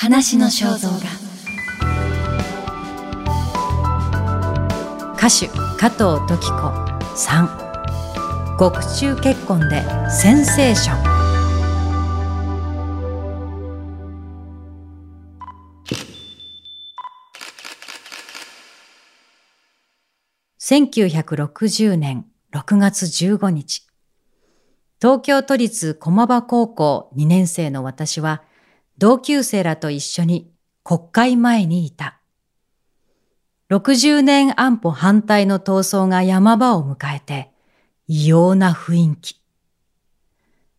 話の肖像画。歌手加藤登紀子。3獄中結婚でセンセーション。1960年6月15日。東京都立駒場高校2年生の私は同級生らと一緒に国会前にいた。60年安保反対の闘争が山場を迎えて、異様な雰囲気。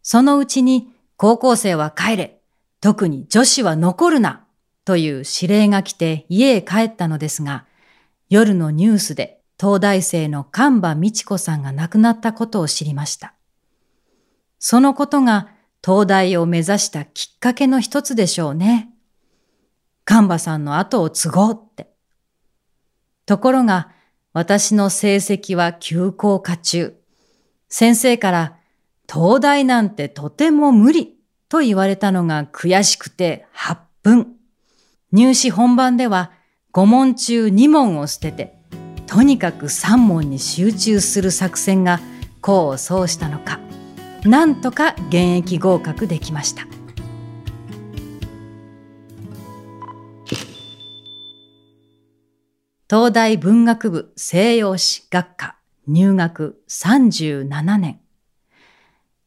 そのうちに高校生は帰れ、特に女子は残るな、という指令が来て家へ帰ったのですが、夜のニュースで東大生の神場美智子さんが亡くなったことを知りました。そのことが東大を目指したきっかけの一つでしょうね。神場さんの後を継ごうって。ところが、私の成績は休校化中。先生から、東大なんてとても無理と言われたのが悔しくて8分。入試本番では5問中2問を捨てて、とにかく3問に集中する作戦が功を奏したのか。なんとか現役合格できました。東大文学部西洋史学科入学37年。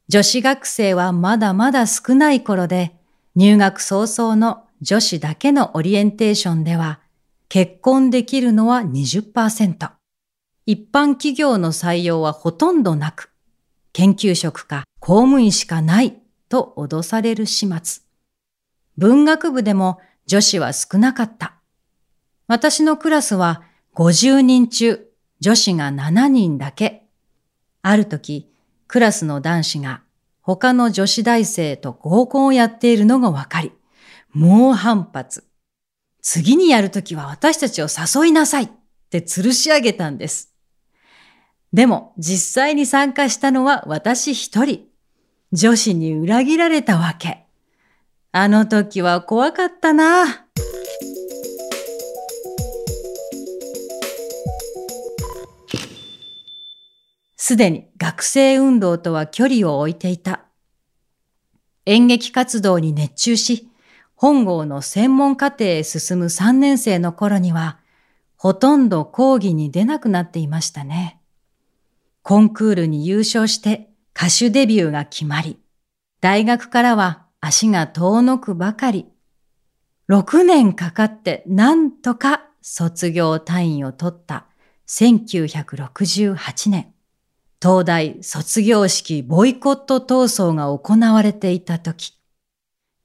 女子学生はまだまだ少ない頃で入学早々の女子だけのオリエンテーションでは結婚できるのは20%一般企業の採用はほとんどなく研究職か公務員しかないと脅される始末。文学部でも女子は少なかった。私のクラスは50人中女子が7人だけ。ある時、クラスの男子が他の女子大生と合コンをやっているのがわかり、猛反発。次にやるときは私たちを誘いなさいって吊るし上げたんです。でも実際に参加したのは私一人。女子に裏切られたわけ。あの時は怖かったな。すでに学生運動とは距離を置いていた。演劇活動に熱中し、本郷の専門課程へ進む3年生の頃には、ほとんど講義に出なくなっていましたね。コンクールに優勝して歌手デビューが決まり、大学からは足が遠のくばかり。6年かかってなんとか卒業単位を取った1968年、東大卒業式ボイコット闘争が行われていた時、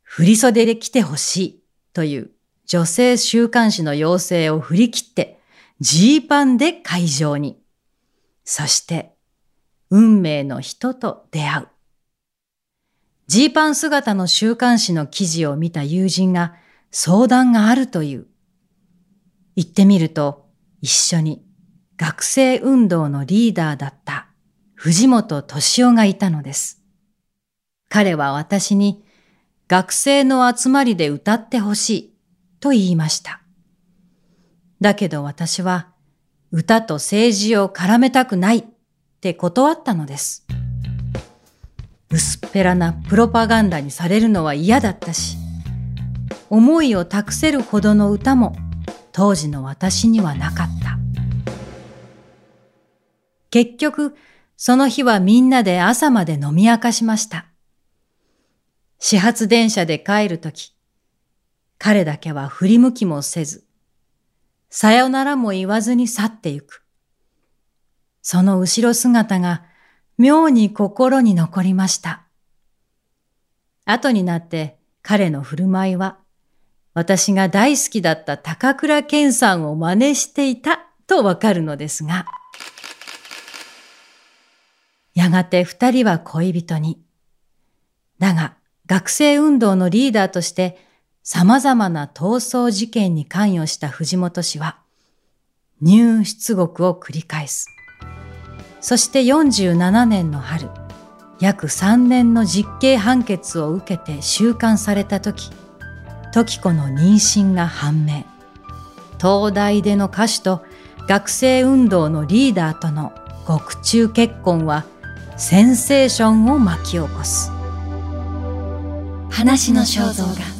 振袖で来てほしいという女性週刊誌の要請を振り切ってジーパンで会場に。そして、運命の人と出会う。ジーパン姿の週刊誌の記事を見た友人が相談があるという。行ってみると、一緒に学生運動のリーダーだった藤本敏夫がいたのです。彼は私に学生の集まりで歌ってほしいと言いました。だけど私は歌と政治を絡めたくないって断ったのです。薄っぺらなプロパガンダにされるのは嫌だったし、思いを託せるほどの歌も当時の私にはなかった。結局、その日はみんなで朝まで飲み明かしました。始発電車で帰るとき、彼だけは振り向きもせず、さよならも言わずに去ってゆく。その後ろ姿が妙に心に残りました。後になって彼の振る舞いは、私が大好きだった高倉健さんを真似していたとわかるのですが、やがて二人は恋人に。だが、学生運動のリーダーとして様々な闘争事件に関与した藤本氏は、入出国を繰り返す。そして47年の春、約3年の実刑判決を受けて収監された時、時子の妊娠が判明。東大での歌手と学生運動のリーダーとの獄中結婚はセンセーションを巻き起こす。話の肖像画